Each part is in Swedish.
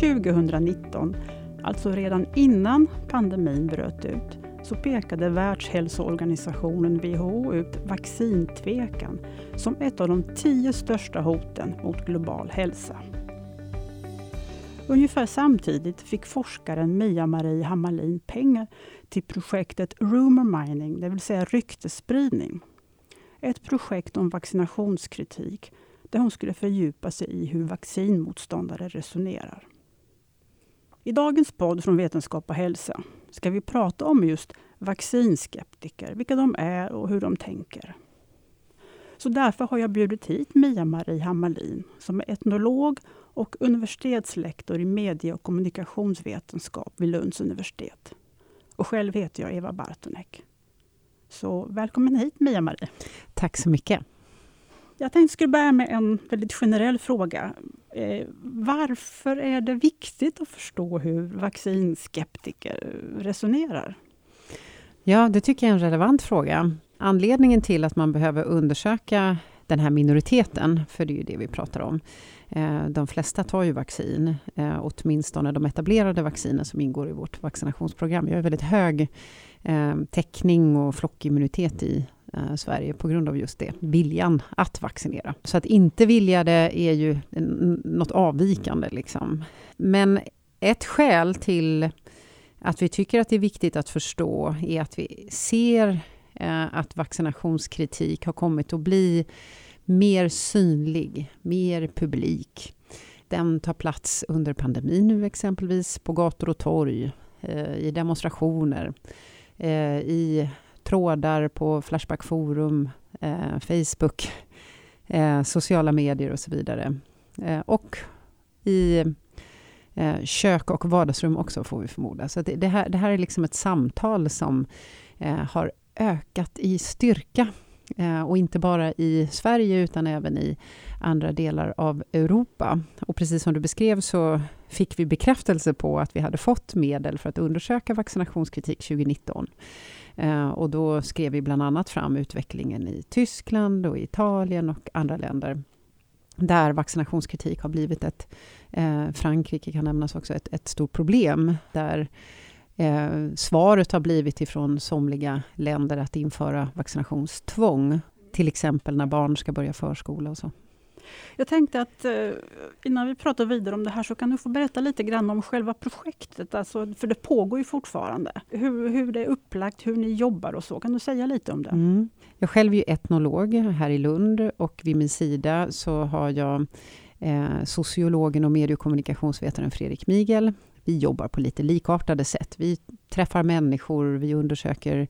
2019, alltså redan innan pandemin bröt ut, så pekade Världshälsoorganisationen WHO ut vaccintvekan som ett av de tio största hoten mot global hälsa. Ungefär samtidigt fick forskaren Mia-Marie Hammarlin pengar till projektet Rumor Mining, det vill säga ryktesspridning. Ett projekt om vaccinationskritik där hon skulle fördjupa sig i hur vaccinmotståndare resonerar. I dagens podd från Vetenskap och hälsa ska vi prata om just vaccinskeptiker, vilka de är och hur de tänker. Så därför har jag bjudit hit Mia-Marie Hammarlin som är etnolog och universitetslektor i medie och kommunikationsvetenskap vid Lunds universitet. Och själv heter jag Eva Bartonek. Så välkommen hit Mia-Marie. Tack så mycket. Jag tänkte skulle börja med en väldigt generell fråga. Eh, varför är det viktigt att förstå hur vaccinskeptiker resonerar? Ja, det tycker jag är en relevant fråga. Anledningen till att man behöver undersöka den här minoriteten, för det är ju det vi pratar om. Eh, de flesta tar ju vaccin, eh, åtminstone de etablerade vacciner som ingår i vårt vaccinationsprogram. Vi har väldigt hög eh, täckning och flockimmunitet i Sverige på grund av just det, viljan att vaccinera. Så att inte vilja det är ju något avvikande. Liksom. Men ett skäl till att vi tycker att det är viktigt att förstå är att vi ser att vaccinationskritik har kommit att bli mer synlig, mer publik. Den tar plats under pandemin nu exempelvis, på gator och torg, eh, i demonstrationer, eh, i trådar på Flashback Forum, eh, Facebook, eh, sociala medier och så vidare. Eh, och i eh, kök och vardagsrum också, får vi förmoda. Så det, det, här, det här är liksom ett samtal som eh, har ökat i styrka eh, och inte bara i Sverige utan även i andra delar av Europa. Och precis som du beskrev så fick vi bekräftelse på att vi hade fått medel för att undersöka vaccinationskritik 2019. Eh, och då skrev vi bland annat fram utvecklingen i Tyskland och Italien och andra länder där vaccinationskritik har blivit ett, eh, Frankrike kan nämnas också, ett, ett stort problem. Där Eh, svaret har blivit ifrån somliga länder att införa vaccinationstvång. Till exempel när barn ska börja förskola och så. Jag tänkte att eh, innan vi pratar vidare om det här så kan du få berätta lite grann om själva projektet. Alltså, för det pågår ju fortfarande. Hur, hur det är upplagt, hur ni jobbar och så. Kan du säga lite om det? Mm. Jag själv är ju etnolog här i Lund och vid min sida så har jag eh, sociologen och medie och kommunikationsvetaren Fredrik Migel vi jobbar på lite likartade sätt. Vi träffar människor, vi undersöker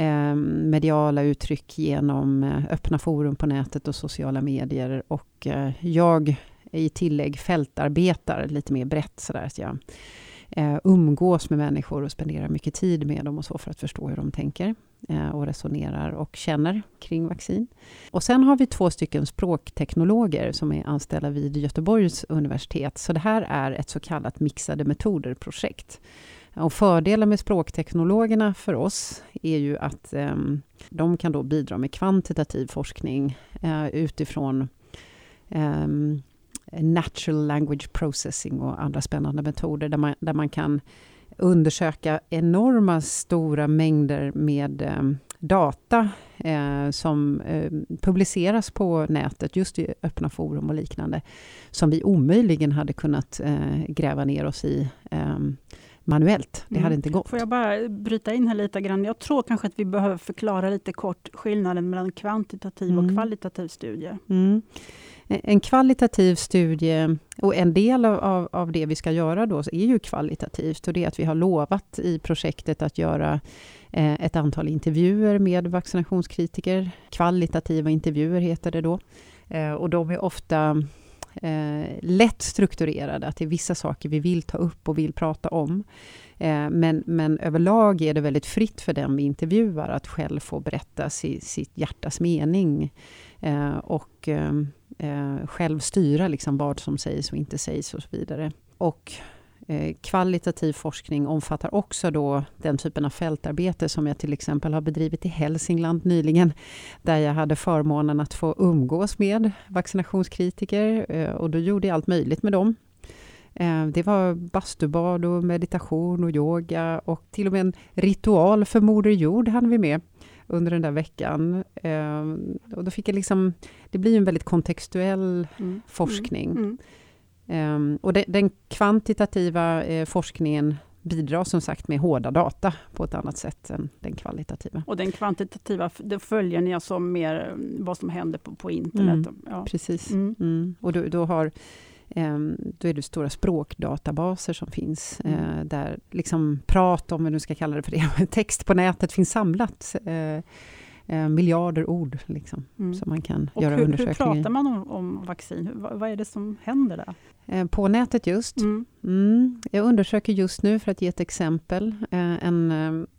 Ehm, mediala uttryck genom eh, öppna forum på nätet och sociala medier. Och eh, jag i tillägg fältarbetar lite mer brett sådär att jag eh, umgås med människor och spenderar mycket tid med dem och så för att förstå hur de tänker eh, och resonerar och känner kring vaccin. Och sen har vi två stycken språkteknologer som är anställda vid Göteborgs universitet. Så det här är ett så kallat mixade metoder-projekt. Och fördelen med språkteknologerna för oss är ju att eh, de kan då bidra med kvantitativ forskning eh, utifrån eh, natural language processing och andra spännande metoder där man, där man kan undersöka enorma stora mängder med eh, data eh, som eh, publiceras på nätet, just i öppna forum och liknande, som vi omöjligen hade kunnat eh, gräva ner oss i ehm, manuellt. Det mm. hade inte gått. Får jag bara bryta in här lite grann? Jag tror kanske att vi behöver förklara lite kort skillnaden mellan kvantitativ mm. och kvalitativ studie. Mm. En kvalitativ studie, och en del av, av det vi ska göra då, är ju kvalitativt. Och det är att vi har lovat i projektet att göra eh, ett antal intervjuer med vaccinationskritiker. Kvalitativa intervjuer heter det då. Eh, och de är ofta eh, lätt strukturerade, att det är vissa saker vi vill ta upp och vill prata om. Eh, men, men överlag är det väldigt fritt för den vi intervjuar att själv få berätta si, sitt hjärtas mening. Eh, och eh, eh, själv styra liksom vad som sägs och inte sägs och så vidare. Och kvalitativ forskning omfattar också då den typen av fältarbete som jag till exempel har bedrivit i Hälsingland nyligen, där jag hade förmånen att få umgås med vaccinationskritiker eh, och då gjorde jag allt möjligt med dem. Eh, det var bastubad och meditation och yoga och till och med en ritual för Moder Jord hade vi med under den där veckan. Eh, och då fick jag liksom, det blir en väldigt kontextuell mm. forskning. Mm. Mm. Och den kvantitativa forskningen bidrar som sagt med hårda data på ett annat sätt än den kvalitativa. Och den kvantitativa, det följer ni alltså mer mm, vad som händer på, på internet? Mm, ja. Precis. Mm. Mm. Och då, då, har, eh, då är det stora språkdatabaser som finns, mm. eh, där liksom prat, om vi nu ska kalla det för det, text på nätet finns samlat. Eh, eh, miljarder ord liksom, mm. som man kan och göra hur, undersökningar Hur pratar man om, om vaccin? Vad, vad, är det som händer där? Eh, på nätet just. Mm. Mm. Jag undersöker just nu, för att ge ett exempel, eh, en,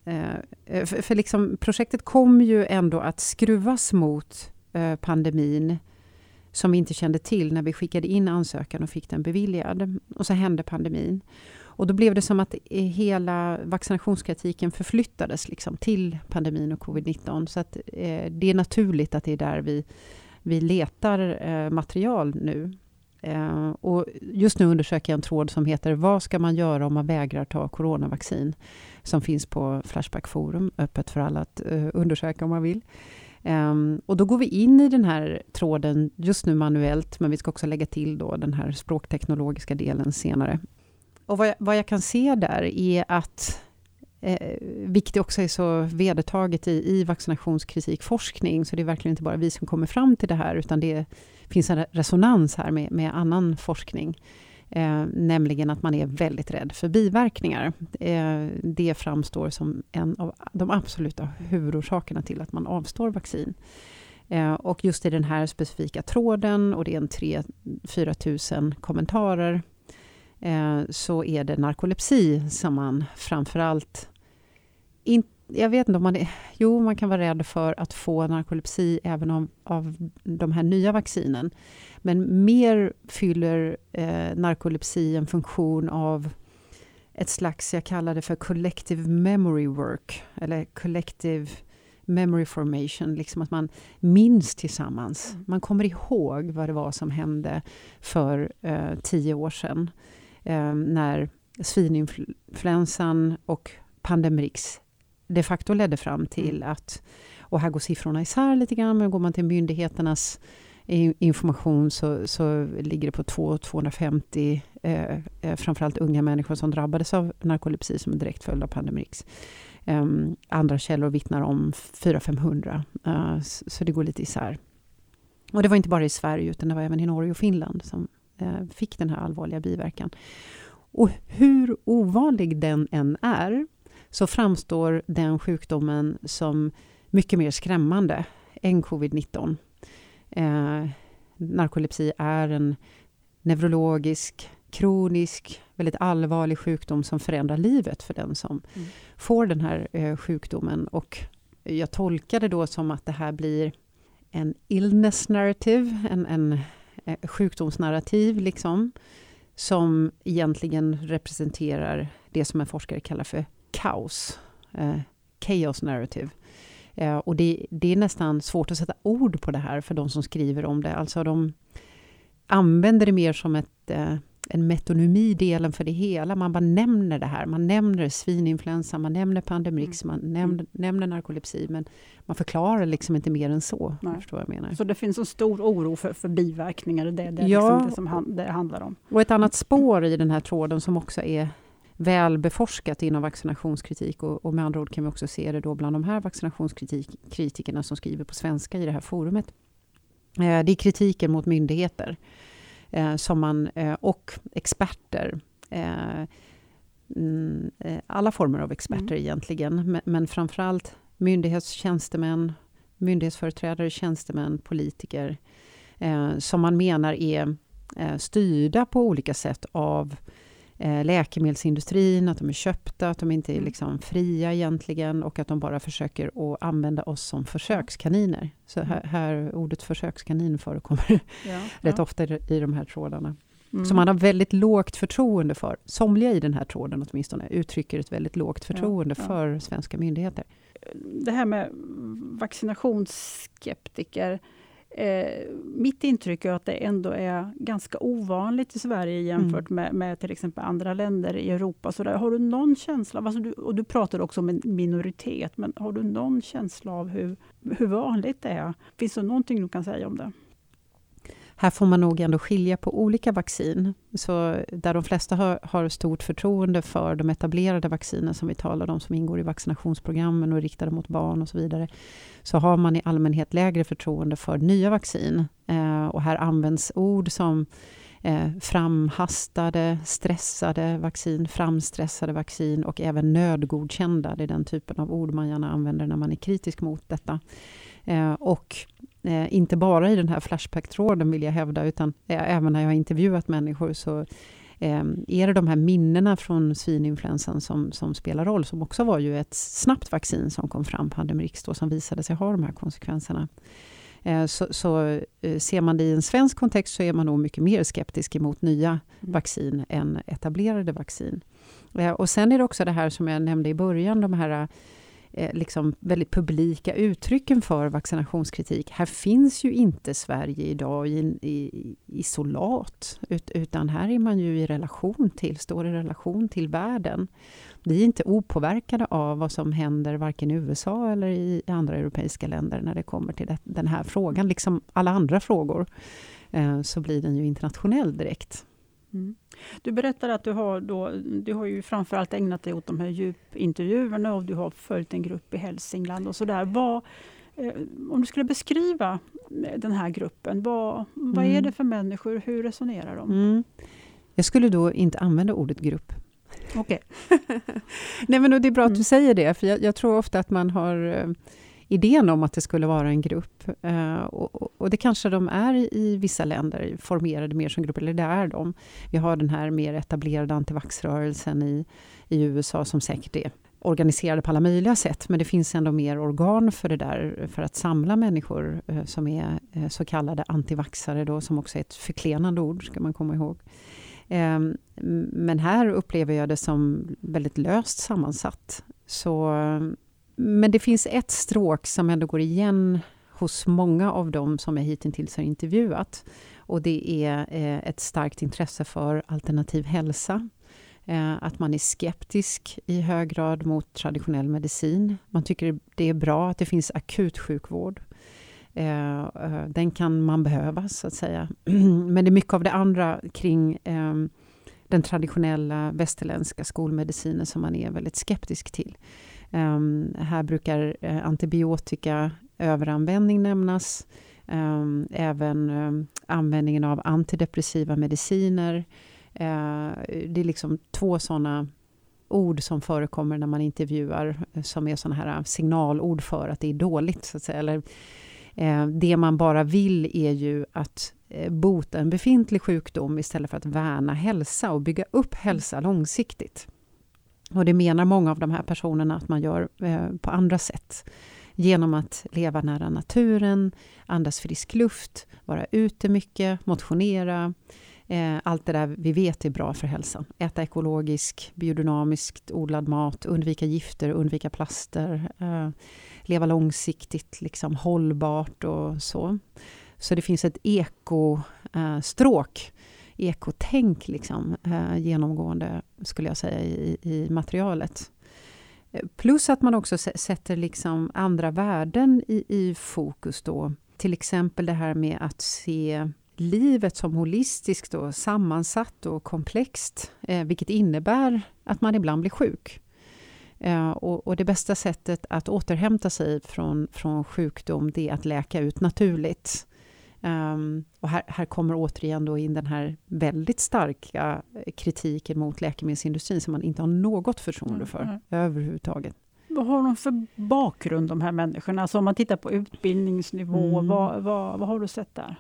eh, för, för liksom, projektet kommer ju ändå att skruvas mot eh, pandemin som vi inte kände till när vi skickade in ansökan och fick den beviljad. Och så hände pandemin. Och då blev det som att hela vaccinationskritiken förflyttades liksom till pandemin och covid-19. Så att, eh, det är naturligt att det är där vi, vi letar eh, material nu. Eh, och just nu undersöker jag en tråd som heter Vad ska man göra om man vägrar ta coronavaccin? Som finns på Flashback Forum, öppet för alla att eh, undersöka om man vill. Um, och då går vi in i den här tråden just nu manuellt, men vi ska också lägga till då den här språkteknologiska delen senare. Och vad jag, vad jag kan se där är att eh, vilket också är så vedertaget i, i vaccinationskritikforskning, så det är verkligen inte bara vi som kommer fram till det här, utan det finns en resonans här med, med annan forskning. Eh, nämligen att man är väldigt rädd för biverkningar. Eh, det framstår som en av de absoluta huvudorsakerna till att man avstår vaccin. Eh, och just i den här specifika tråden, och det är en 3-4 tusen kommentarer, så är det narkolepsi som man framförallt... In, jag vet inte om man är... Jo, man kan vara rädd för att få narkolepsi även av, av de här nya vaccinen. Men mer fyller eh, narkolepsi en funktion av ett slags, jag kallar det för collective memory work, eller collective memory formation, liksom att man minns tillsammans. Mm. Man kommer ihåg vad det var som hände för eh, tio år sedan eh, när svininfluensan och Pandemrix de facto ledde fram till mm. att, och här går siffrorna isär lite grann, men går man till myndigheternas information så, så ligger det på 250, eh, eh, framförallt unga människor som drabbades av narkolepsi som en direkt följd av Pandemrix. Eh, andra källor vittnar om 400-500, eh, så det går lite isär. Och det var inte bara i Sverige, utan det var även i Norge och Finland som fick den här allvarliga biverkan. Och hur ovanlig den än är, så framstår den sjukdomen som mycket mer skrämmande än covid-19. Eh, narkolepsi är en neurologisk, kronisk, väldigt allvarlig sjukdom som förändrar livet för den som mm. får den här eh, sjukdomen. Och jag tolkar det då som att det här blir en illness narrative, en, en eh, Eh, sjukdomsnarrativ, liksom, som egentligen representerar det som en forskare kallar för kaos. Eh, chaos narrative. Eh, och det, det, är nästan svårt att sätta ord på det här för de som skriver om det. Alltså de använder det mer som ett, eh, en metonymi delen för det hela. Man bara nämner det här. Man nämner svininfluensa, man nämner pandemrix, mm. man nämner, mm. nämner narkolepsi, men man förklarar liksom inte mer än så. Förstår jag menar. Så det finns en stor oro för, för biverkningar, det, det är ja, liksom det som han, det handlar om. Och ett annat spår i den här tråden som också är väl beforskat inom vaccinationskritik och, och, med andra ord kan vi också se det då bland de här vaccinationskritikerna som skriver på svenska i det här forumet. Eh, det är kritiken mot myndigheter som man, eh, och experter. Eh, mm, eh, alla former av experter mm. egentligen, men, men framförallt myndighetstjänstemän, myndighetsföreträdare, tjänstemän, politiker eh, som man menar är styrda på olika sätt av eh, läkemedelsindustrin, att de är köpta, att de inte är mm. liksom fria egentligen och att de bara försöker att använda oss som försökskaniner. Så här, mm. här ordet försökskanin förekommer ja, rätt ja. ofta i de här trådarna. Mm. Som man har väldigt lågt förtroende för. Somliga i den här tråden åtminstone uttrycker ett väldigt lågt förtroende ja, för svenska myndigheter. Det här med vaccinationsskeptiker Eh, mitt intryck är att det ändå är ganska ovanligt i Sverige jämfört mm. med, med till exempel andra länder i Europa. Så där, har du någon känsla, alltså du, och du pratar också om en minoritet, men har du någon känsla av hur, hur vanligt det är? Finns det någonting du kan säga om det? Här får man nog ändå skilja på olika vaccin. Så där de flesta har, har stort förtroende för de etablerade vaccinen som vi talar om, som ingår i vaccinationsprogrammen och är riktade mot barn och så vidare, så har man i allmänhet lägre förtroende för nya vaccin. Eh, och här används ord som eh, framhastade, stressade vaccin, framstressade vaccin och även nödgodkända. Det är den typen av ord man gärna använder när man är kritisk mot detta. Eh, och Eh, inte bara i den här Flashback-tråden vill jag hävda, utan eh, även när jag har intervjuat människor så är det de här minnena från svininfluensan som, som spelar roll, som också var ju ett snabbt vaccin som kom fram, Pandemrix, då, som visade sig ha de här konsekvenserna. Så, så ser man det i en svensk kontext så är man nog mycket mer skeptisk emot nya mm. vaccin än etablerade vaccin. Och sen är det också det här som jag nämnde i början, de här eh, liksom väldigt publika uttrycken för vaccinationskritik. Här finns ju inte Sverige idag i, i, isolat, ut, utan här är man ju i relation till, står i relation till världen. Vi är inte opåverkade av vad som händer varken i USA eller i andra europeiska länder när det kommer till det, den här frågan. Liksom alla andra frågor eh, så blir den ju internationell direkt. Mm. Du berättar att du har, då, du har ju framförallt ägnat dig åt de här djupintervjuerna och du har följt en grupp i Hälsingland och sådär. Vad, eh, om du skulle beskriva den här gruppen, vad, vad mm. är det för människor? Hur resonerar de? Mm. Jag skulle då inte använda ordet grupp. Okej. Okay. Nej, men det är bra att du mm. säger det, för jag, jag tror ofta att man har eh, idén om att det skulle vara en grupp. Eh, och, och, det kanske de är i vissa länder, formerade mer som grupper, eller det är de. Vi har den här mer etablerade antivaxrörelsen i, i USA som säkert är organiserade på alla möjliga sätt, men det finns ändå mer organ för det där, för att samla människor eh, som är eh, så kallade antivaxare, då, som också är ett förklenande ord, ska man komma ihåg. Ehm, men här upplever jag det som väldigt löst sammansatt. Så men det finns ett stråk som ändå går igen hos många av dem som jag hittills har intervjuat. Och det är eh, ett starkt intresse för alternativ hälsa. Eh, att man är skeptisk i hög grad mot traditionell medicin. Man tycker det är bra att det finns akutsjukvård. Eh, den kan man behöva, så att säga. Men det är mycket av det andra kring ehm, den traditionella västerländska skolmedicinen som man är väldigt skeptisk till. Um, här brukar uh, antibiotika överanvändning nämnas. Um, även um, användningen av antidepressiva mediciner. Uh, det är liksom två sådana ord som förekommer när man intervjuar, eh, som är sådana här signalord för att det är dåligt, så att säga. Eller, eh, det man bara vill är ju att bota en befintlig sjukdom istället för att värna hälsa och bygga upp hälsa långsiktigt. Och det menar många av de här personerna att man gör eh, på andra sätt. Genom att leva nära naturen, andas frisk luft, vara ute mycket, motionera. Eh, allt det där vi vet är bra för hälsan. Äta ekologisk, biodynamiskt odlad mat, undvika gifter, undvika plaster. Eh, leva långsiktigt, liksom hållbart och så. Så det finns ett ekostråk ekotänk liksom, eh, genomgående, skulle jag säga, i, i materialet. Plus att man också sätter liksom andra värden i, i fokus då. Till exempel det här med att se livet som holistiskt och sammansatt och komplext, eh, vilket innebär att man ibland blir sjuk. Eh, och, och, det bästa sättet att återhämta sig från, från sjukdom, det är att läka ut naturligt. Um, och här, här, kommer återigen då in den här väldigt starka kritiken mot läkemedelsindustrin som man inte har något förtroende för mm. överhuvudtaget. Vad har de för bakgrund, de här människorna? Alltså om man tittar på utbildningsnivå, mm. vad, vad, vad har du sett där?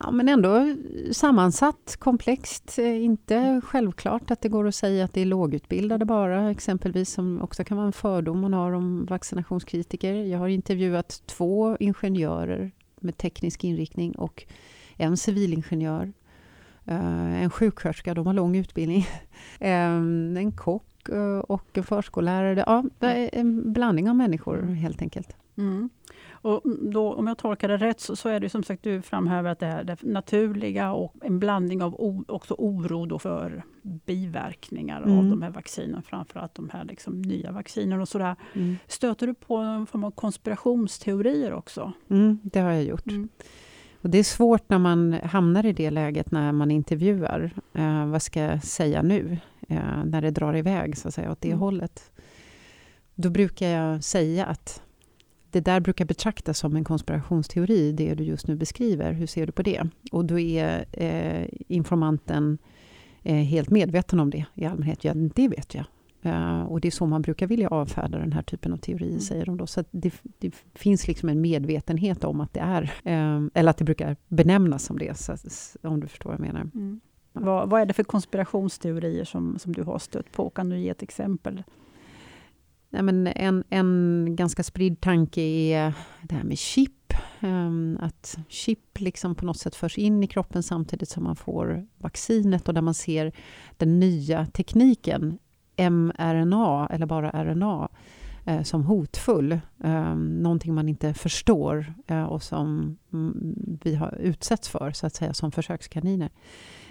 Ja, men ändå sammansatt, komplext. Inte självklart att det går att säga att det är lågutbildade bara, exempelvis, som också kan vara en fördom man har om vaccinationskritiker. Jag har intervjuat två ingenjörer med teknisk inriktning och en civilingenjör. Eh, en sjuksköterska, de har lång utbildning. Ehm, en kock eh, och en förskollärare. Ja, det är en blandning av människor helt enkelt. Mm. Och då, om jag tolkar det rätt så, så är det som sagt, du framhäver att det är det naturliga och en blandning av o, också oro för biverkningar mm. av de här vaccinerna, framförallt de här liksom nya vaccinerna och sådär. Mm. Stöter du på någon form av konspirationsteorier också? Mm, det har jag gjort. Mm. Och det är svårt när man hamnar i det läget när man intervjuar. Eh, vad ska jag säga nu? Eh, när det drar iväg så att säga, åt det mm. hållet. Då brukar jag säga att det där brukar betraktas som en konspirationsteori, det du just nu beskriver. Hur ser du på det? Och då är eh, informanten eh, helt medveten om det i allmänhet. Ja, det vet jag. Uh, och det är så man brukar vilja avfärda den här typen av teorier, mm. säger de då. Så det, det, finns liksom en medvetenhet om att det är, uh, eller att det brukar benämnas som det, så, om du förstår vad jag menar. Mm. Vad, vad, är det för konspirationsteorier som, som du har stött på? Kan du ge ett exempel? Nej, men en, en ganska spridd tanke är det här med chip. Um, att chip liksom på något sätt förs in i kroppen samtidigt som man får vaccinet och där man ser den nya tekniken, mRNA eller bara RNA, eh, som hotfull. Um, någonting man inte förstår uh, och som mm, vi har utsätts för, så att säga, som försökskaniner.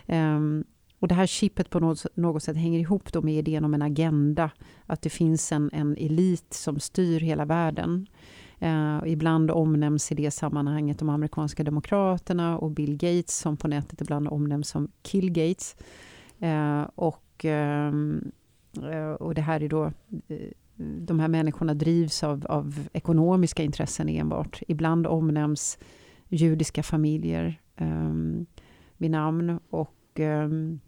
Ehm, och det här chippet på något, något sätt hänger ihop då med idén om en agenda. Att det finns en, en elit som styr hela världen. Eh, ibland omnämns i det sammanhanget de amerikanska demokraterna och Bill Gates som på nätet ibland omnämns som Kill Gates. Eh, och, ehm, eh, och det här är då eh, de här människorna drivs av, av ekonomiska intressen enbart. Ibland omnämns judiska familjer um, vid namn och um, Eh,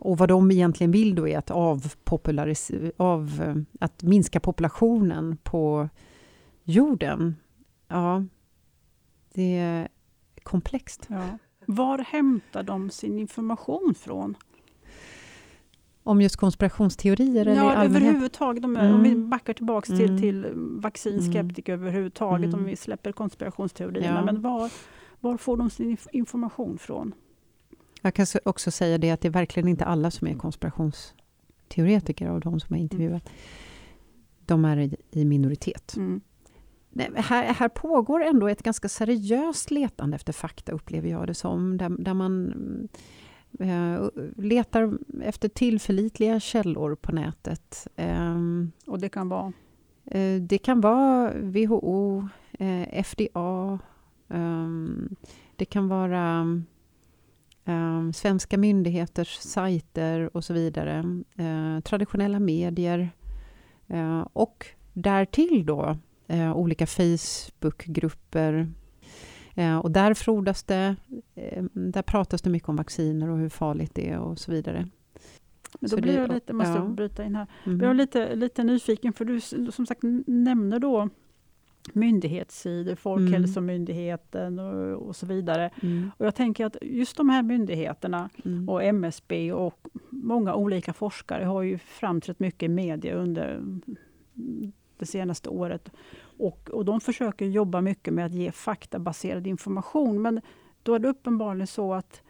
och vad de egentligen vill då är att, av, eh, att minska populationen på jorden. Ja, det är komplext. Ja. Var hämtar de sin information från? Om just konspirationsteorier? Ja, eller överhuvudtaget. De, mm. Om vi backar tillbaka till, mm. till vaccinskeptiker mm. överhuvudtaget, mm. om vi släpper konspirationsteorierna. Ja. Men var, var får de sin information från? Jag kan också säga det att det är verkligen inte alla som är konspirationsteoretiker av de som har intervjuat. De är i minoritet. Mm. Nej, här, här, pågår ändå ett ganska seriöst letande efter fakta, upplever jag det som. Där, där man äh, letar efter tillförlitliga källor på nätet. Ähm, Och det kan vara? Äh, det kan vara WHO, äh, FDA. Ähm, det kan vara eh, svenska myndigheters sajter och så vidare, eh, traditionella medier eh, och därtill då eh, olika Facebookgrupper. Eh, och där frodas det, eh, där pratas det mycket om vacciner och hur farligt det är och så vidare. Men då så blir det, jag lite, måste ja. bryta in här, mm. jag är lite, lite nyfiken för du som sagt nämner då myndighetssidor, Folkhälsomyndigheten och, och så vidare. Mm. Och jag tänker att just de här myndigheterna mm. och MSB och många olika forskare har ju framträtt mycket i media under det senaste året. Och, och de försöker jobba mycket med att ge faktabaserad information. Men då är det uppenbarligen så att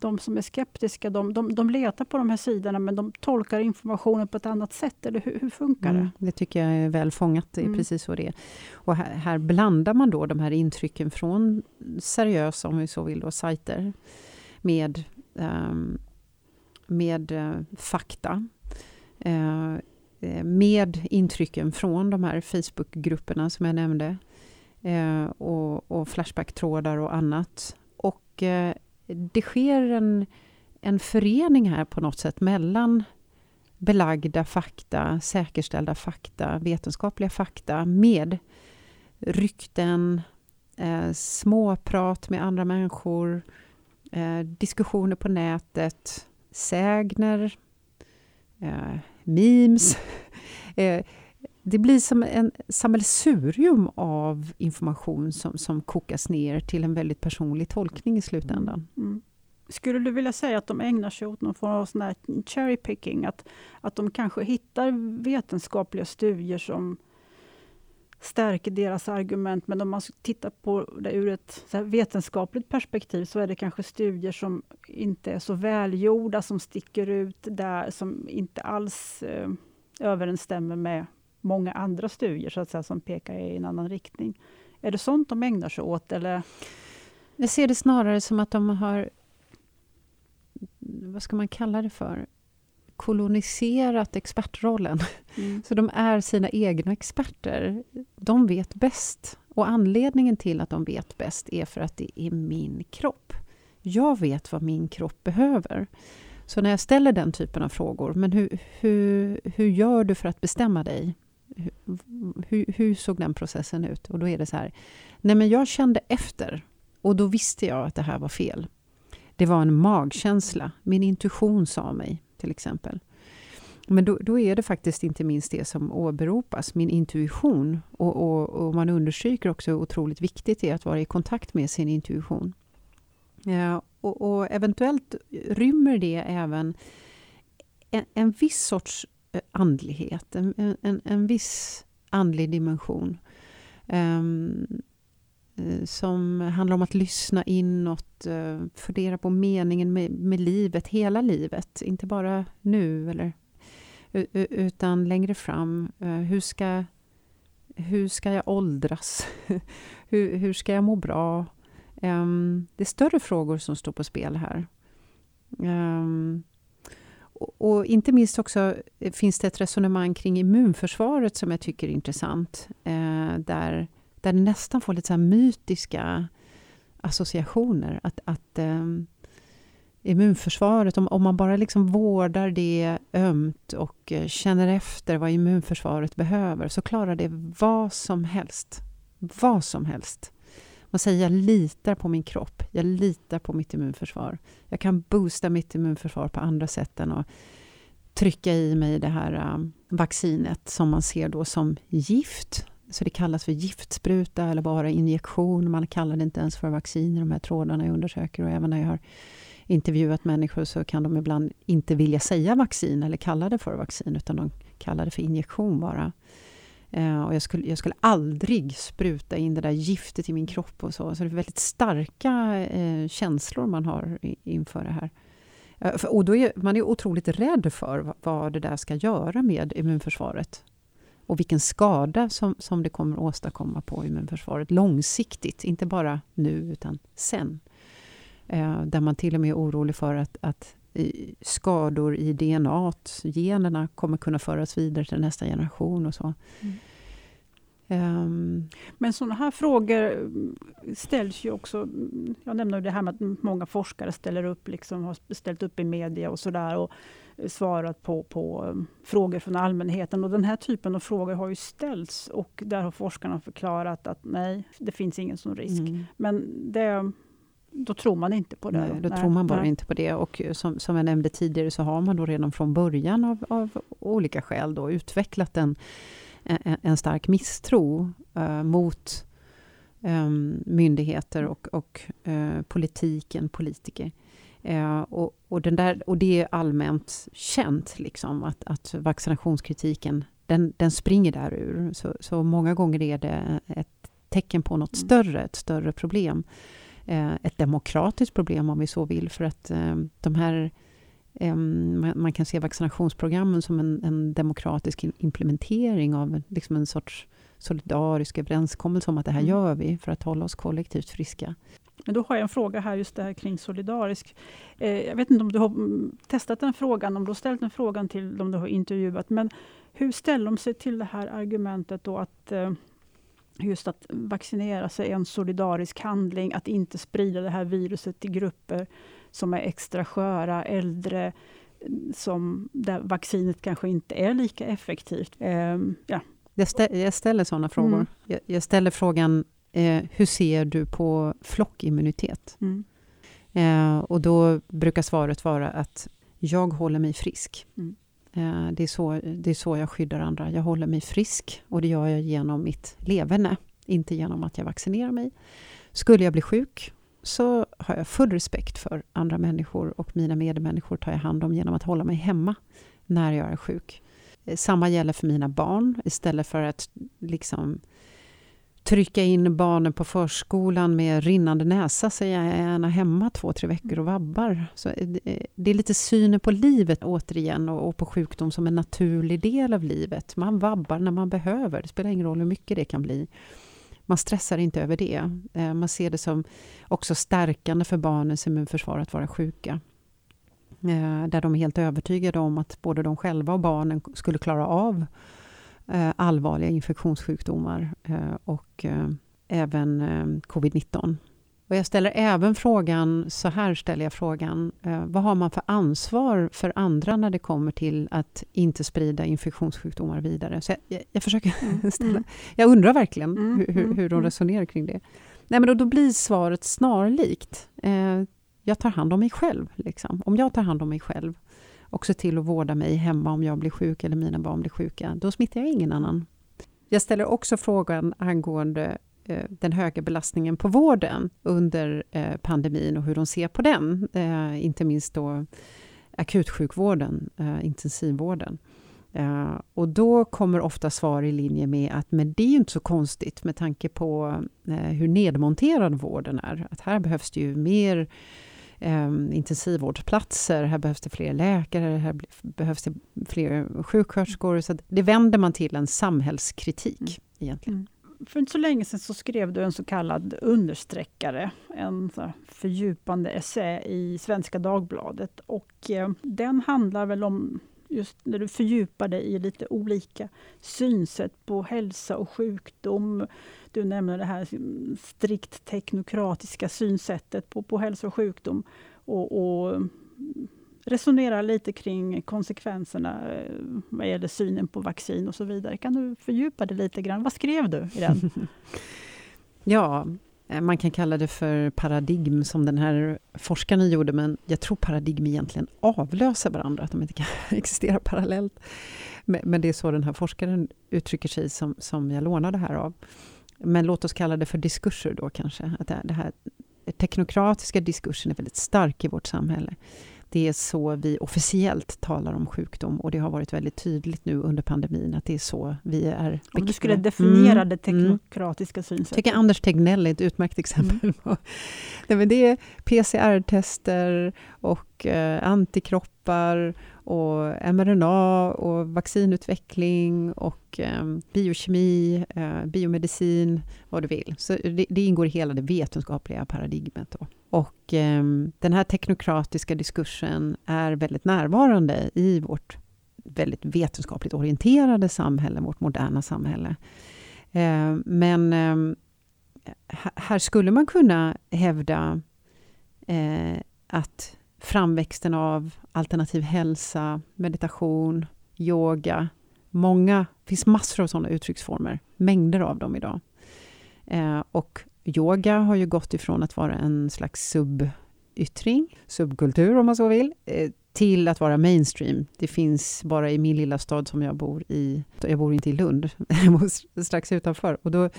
de som är skeptiska, de, de, de letar på de här sidorna men de tolkar informationen på ett annat sätt, eller hur, hur funkar mm, det? Det tycker jag är väl fångat, det är mm. precis så det är. Och här, här, blandar man då de här intrycken från seriösa, om vi så vill, då, sajter med, um, med uh, fakta. Uh, med intrycken från de här Facebookgrupperna som jag nämnde. Uh, och, och Flashbacktrådar och annat. Och det sker en, en förening här på något sätt mellan belagda fakta, säkerställda fakta, vetenskapliga fakta med rykten, eh, småprat med andra människor, eh, diskussioner på nätet, sägner, eh, memes. eh, det blir som en sammelsurium av information som, som kokas ner till en väldigt personlig tolkning i slutändan. Mm. mm. Skulle du vilja säga att de ägnar sig åt någon form av sån här cherry picking? Att, att de kanske hittar vetenskapliga studier som stärker deras argument. Men om man tittar på det ur ett vetenskapligt perspektiv så är det kanske studier som inte är så välgjorda, som sticker ut där, som inte alls eh, överensstämmer med många andra studier så att säga, som pekar i en annan riktning. Är det sånt de ägnar sig åt? Eller? Jag ser det snarare som att de har, vad ska man kalla det för, koloniserat expertrollen. Mm. Så de är sina egna experter. De vet bäst. Och anledningen till att de vet bäst är för att det är min kropp. Jag vet vad min kropp behöver. Så när jag ställer den typen av frågor, men hur, hur, hur gör du för att bestämma dig? Hur, hur, såg den processen ut? Och då är det så här, nej men jag kände efter och då visste jag att det här var fel. Det var en magkänsla, min intuition sa mig till exempel. Men då, då, är det faktiskt inte minst det som åberopas, min intuition. Och, och, och man understryker också hur otroligt viktigt det är att vara i kontakt med sin intuition. Ja, och, och, eventuellt rymmer det även en, en viss sorts andlighet, en, en, en viss andlig dimension. Um, som handlar om att lyssna inåt, uh, fundera på meningen med, med livet, hela livet, inte bara nu eller utan längre fram. Uh, hur ska, hur ska jag åldras? hur, hur ska jag må bra? Um, det är större frågor som står på spel här. Um, och, inte minst också eh, finns det ett resonemang kring immunförsvaret som jag tycker är intressant. Eh, där, där det nästan får lite så mytiska associationer. Att, att eh, immunförsvaret, om, om man bara liksom vårdar det ömt och eh, känner efter vad immunförsvaret behöver, så klarar det vad som helst. Vad som helst. Man säger jag litar på min kropp, jag litar på mitt immunförsvar. Jag kan boosta mitt immunförsvar på andra sätt än att trycka i mig det här um, vaccinet som man ser då som gift. Så det kallas för giftspruta eller bara injektion. Man kallar det inte ens för vaccin i de här trådarna jag undersöker. Och även när jag har intervjuat människor så kan de ibland inte vilja säga vaccin eller kalla det för vaccin, utan de kallar det för injektion bara. Eh, och jag skulle, jag skulle aldrig spruta in det där giftet i min kropp och så. Så det är väldigt starka eh, känslor man har i, inför det här. Eh, för, och då är man är otroligt rädd för vad det där ska göra med immunförsvaret. Och vilken skada som, som det kommer att åstadkomma på immunförsvaret långsiktigt. Inte bara nu, utan sen. Eh, där man till och med är orolig för att, att skador i DNA, generna kommer kunna föras vidare till nästa generation och så. Mm. Um, Men sådana här frågor ställs ju också... Jag nämnde det här med att många forskare ställer upp, liksom, har ställt upp i media och sådär och svarat på, på um, frågor från allmänheten. Och den här typen av frågor har ju ställts och där har forskarna förklarat att nej, det finns ingen sån risk. Mm. Men det då tror man inte på det. Nej, då nej, tror man bara nej. inte på det. Och som, som jag nämnde tidigare så har man då redan från början av, av olika skäl då utvecklat en, en, en stark misstro uh, mot um, myndigheter och, och uh, politiken, politiker. Uh, och, och, den där, och det är allmänt känt liksom, att, att vaccinationskritiken den, den springer där ur. Så, så många gånger är det ett tecken på något mm. större, ett större problem. Eh, ett demokratiskt problem om vi så vill, för att eh, de här eh, man kan se vaccinationsprogrammen som en, en demokratisk implementering av liksom en sorts solidarisk överenskommelse om att det här mm. gör vi för att hålla oss kollektivt friska. Men då har jag en fråga här just det här kring solidarisk. jag vet inte om du har mm, testat den frågan, om du har ställt den frågan till de du har intervjuat, men hur ställer de sig till det här argumentet då att just att vaccinera sig är en solidarisk handling, att inte sprida det här viruset till grupper som är extra sköra, äldre, som, där vaccinet kanske inte är lika effektivt. Eh, ja. jag, stä jag, ställer sådana frågor. Mm. Jag, jag, ställer frågan, eh, hur ser du på flockimmunitet? Mm. Eh, och då brukar svaret vara att jag håller mig frisk. Mm. Eh, det är, så, det är så jag skyddar andra. Jag håller mig frisk och det gör jag genom mitt leverne, inte genom att jag vaccinerar mig. Skulle jag bli sjuk så har jag full respekt för andra människor och mina medmänniskor tar jag hand om genom att hålla mig hemma när jag är sjuk. Eh, samma gäller för mina barn. Istället för att liksom trycka in barnen på förskolan med rinnande näsa så är gärna hemma två, tre veckor och vabbar. Så eh, eh, det är lite synen på livet återigen och, på sjukdom som en naturlig del av livet. Man vabbar när man behöver. Det spelar ingen roll hur mycket det kan bli. Man stressar inte över det. Eh, man ser det som också stärkande för barnens immunförsvar att vara sjuka. Där de är helt övertygade om att både de själva och barnen skulle klara av allvarliga infektionssjukdomar och även covid-19. Och jag ställer även frågan, så här ställer jag frågan, eh, vad har man för ansvar för andra när det kommer till att inte sprida infektionssjukdomar vidare? Så jag, jag, jag försöker mm. ställa, mm. jag undrar verkligen mm. hur, hur, hur de mm. resonerar kring det. Nej, men då, då blir svaret snarlikt. Eh, jag tar hand om mig själv. Liksom. Om jag tar hand om mig själv och se till att vårda mig hemma om jag blir sjuk eller mina barn blir sjuka, då smittar jag ingen annan. Jag ställer också frågan angående Eh, den höga belastningen på vården under eh, pandemin och hur de ser på den. Eh, inte minst då akutsjukvården, eh, intensivvården. Eh, och då kommer ofta svar i linje med att men det är ju inte så konstigt med tanke på eh, hur nedmonterad vården är. Att här behövs det ju mer Um, intensivvårdsplatser, här behövs det fler läkare, här behövs det fler sjuksköterskor. Så det vänder man till en samhällskritik mm. egentligen. Mm för inte så länge sedan så skrev du en så kallad understreckare, en fördjupande essä i Svenska Dagbladet. Och eh, den handlar väl om just när du fördjupar dig i lite olika synsätt på hälsa och sjukdom. Du nämner det här strikt teknokratiska synsättet på, på hälsa och sjukdom. Och, och resonera lite kring konsekvenserna eh, vad gäller synen på vaccin och så vidare. Kan du fördjupa dig lite grann? Vad skrev du i den? ja, Eh, man kan kalla det för paradigm som den här forskaren gjorde, men jag tror paradigm egentligen avlöser varandra, att de inte kan existera parallellt. Men, det är så den här forskaren uttrycker sig som, som jag lånade här av. Men låt oss kalla det för diskurser då kanske. Att det, här teknokratiska diskursen är väldigt stark i vårt samhälle. Det är så vi officiellt talar om sjukdom och det har varit väldigt tydligt nu under pandemin att det är så vi är. Om du skulle definiera mm, det mm. teknokratiska mm. synsättet? Jag tycker Anders Tegnell är ett utmärkt exempel. Mm. Nej, men det är PCR-tester och eh, antikroppar och mRNA och vaccinutveckling och eh, biokemi, eh, biomedicin, vad du vill. Så det, det, ingår i hela det vetenskapliga paradigmet. Då. Och eh, den här teknokratiska diskursen är väldigt närvarande i vårt väldigt vetenskapligt orienterade samhälle, vårt moderna samhälle. Eh, men eh, här skulle man kunna hävda eh, att framväxten av alternativ hälsa, meditation, yoga, många, det finns massor av sådana uttrycksformer, mängder av dem idag. Eh, och yoga har ju gått ifrån att vara en slags subyttring, subkultur om man så vill, eh, till att vara mainstream. Det finns bara i min lilla stad som jag bor i. Jag bor inte i Lund, jag bor strax utanför. Och då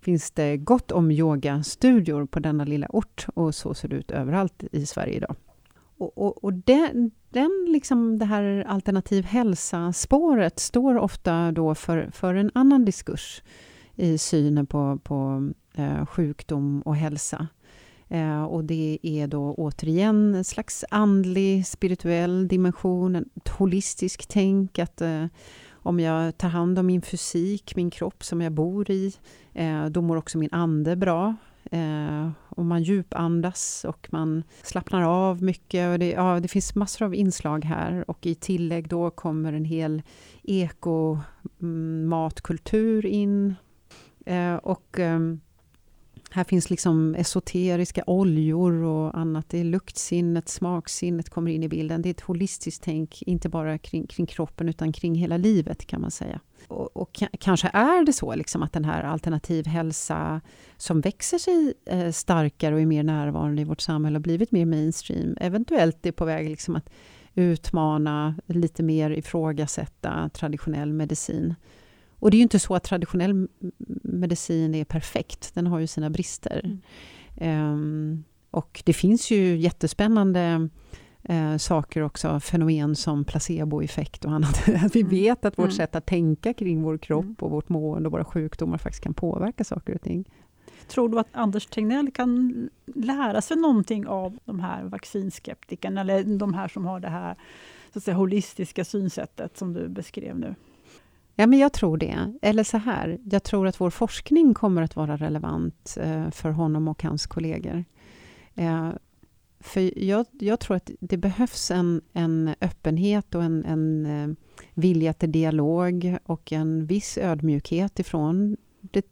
finns det gott om yogastudior på denna lilla ort och så ser det ut överallt i Sverige idag. Och, och, och den, den liksom, det här alternativ hälsa-spåret står ofta då för, för en annan diskurs i synen på, på eh, sjukdom och hälsa. Eh, och det är då återigen en slags andlig, spirituell dimension, ett holistiskt tänk. Att eh, om jag tar hand om min fysik, min kropp som jag bor i, eh, då mår också min ande bra. Eh, och man djupandas och man slappnar av mycket. Och det, ja, det finns massor av inslag här och i tillägg då kommer en hel ekomatkultur mm, in. Eh, och eh, här finns liksom esoteriska oljor och annat. Det är luktsinnet, smaksinnet kommer in i bilden. Det är ett holistiskt tänk, inte bara kring, kring kroppen utan kring hela livet kan man säga. Och, och kanske är det så liksom att den här alternativ hälsa som växer sig eh, starkare och är mer närvarande i vårt samhälle har blivit mer mainstream. Eventuellt är på väg liksom att utmana, lite mer ifrågasätta traditionell medicin. Och det är ju inte så att traditionell medicin är perfekt. Den har ju sina brister. Mm. Um, och det finns ju jättespännande eh, saker också, fenomen som placeboeffekt och annat. Att vi Mm. vet att vårt Mm. sätt att tänka kring vår kropp Mm. och vårt mående och våra sjukdomar faktiskt kan påverka saker och ting. Tror du att Anders Tegnell kan lära sig någonting av de här vaccinskeptikerna, eller de här som har det här så att säga, holistiska synsättet som du beskrev nu? Ja, men jag tror det. Eller så här, jag tror att vår forskning kommer att vara relevant eh, för honom och hans kollegor. För jag, jag tror att det behövs en, en öppenhet och en, en eh, vilja till dialog och en viss ödmjukhet ifrån det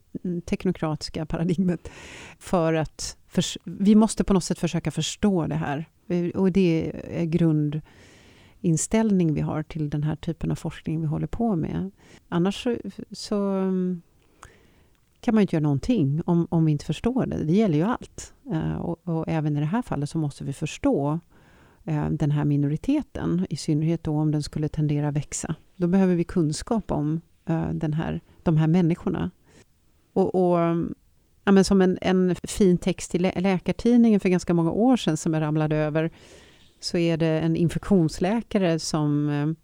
teknokratiska paradigmet för att för, vi måste på något sätt försöka förstå det här. Och det är grundinställning vi har till den här typen av forskning vi håller på med. Annars så, så mm, kan man ju inte göra någonting om, om vi inte förstår det. Det gäller ju allt. Eh, och, och även i det här fallet så måste vi förstå eh, den här minoriteten, i synnerhet då om den skulle tendera att växa. Då behöver vi kunskap om eh, den här, de här människorna. Och, och ja, men som en, en fin text i lä Läkartidningen för ganska många år sedan som jag ramlade över, så är det en infektionsläkare som,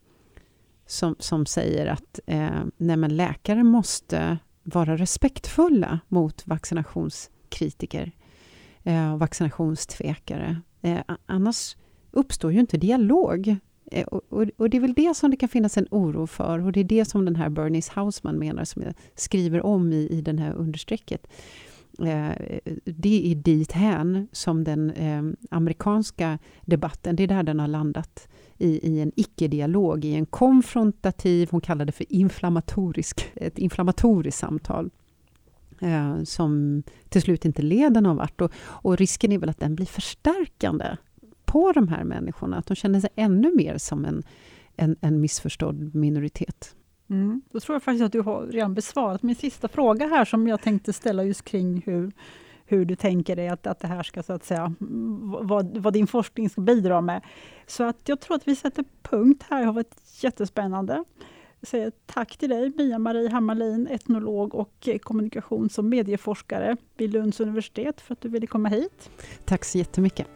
som, som säger att eh, nej, men läkare måste vara respektfulla mot vaccinationskritiker och vaccinationstvekare. Eh, eh annars uppstår ju inte dialog. Eh, och, och, och det är väl det som det kan finnas en oro för och det är det som den här Bernice Hausman menar, som jag skriver om i, i den här understrecket. Eh, det är dit hän som den eh, amerikanska debatten, det är där den har landat i, i en icke-dialog, i en konfrontativ, hon kallar det för inflammatorisk, ett inflammatoriskt samtal eh, som till slut inte leder någon vart. Och, och risken är väl att den blir förstärkande på de här människorna, att de känner sig ännu mer som en, en, en missförstådd minoritet. Mm. Då tror jag faktiskt att du har redan besvarat min sista fråga här som jag tänkte ställa just kring hur, hur du tänker dig att, att det här ska så att säga, vad, vad din forskning ska bidra med. Så att jag tror att vi sätter punkt här. Det har varit jättespännande. Säger tack till dig Mia-Marie Hammarlin, etnolog och kommunikations och medieforskare vid Lunds universitet för att du ville komma hit. Tack så jättemycket.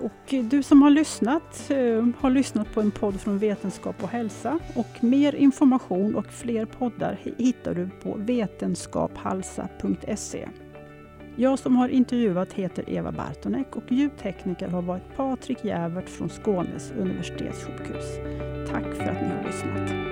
Och du som har lyssnat eh, har lyssnat på en podd från Vetenskap och hälsa. Och mer information och fler poddar hittar du på vetenskaphalsa.se. Jag som har intervjuat heter Eva Bartonek och ljudtekniker har varit Patrik Jävert från Skånes universitetssjukhus. Tack för att ni har lyssnat.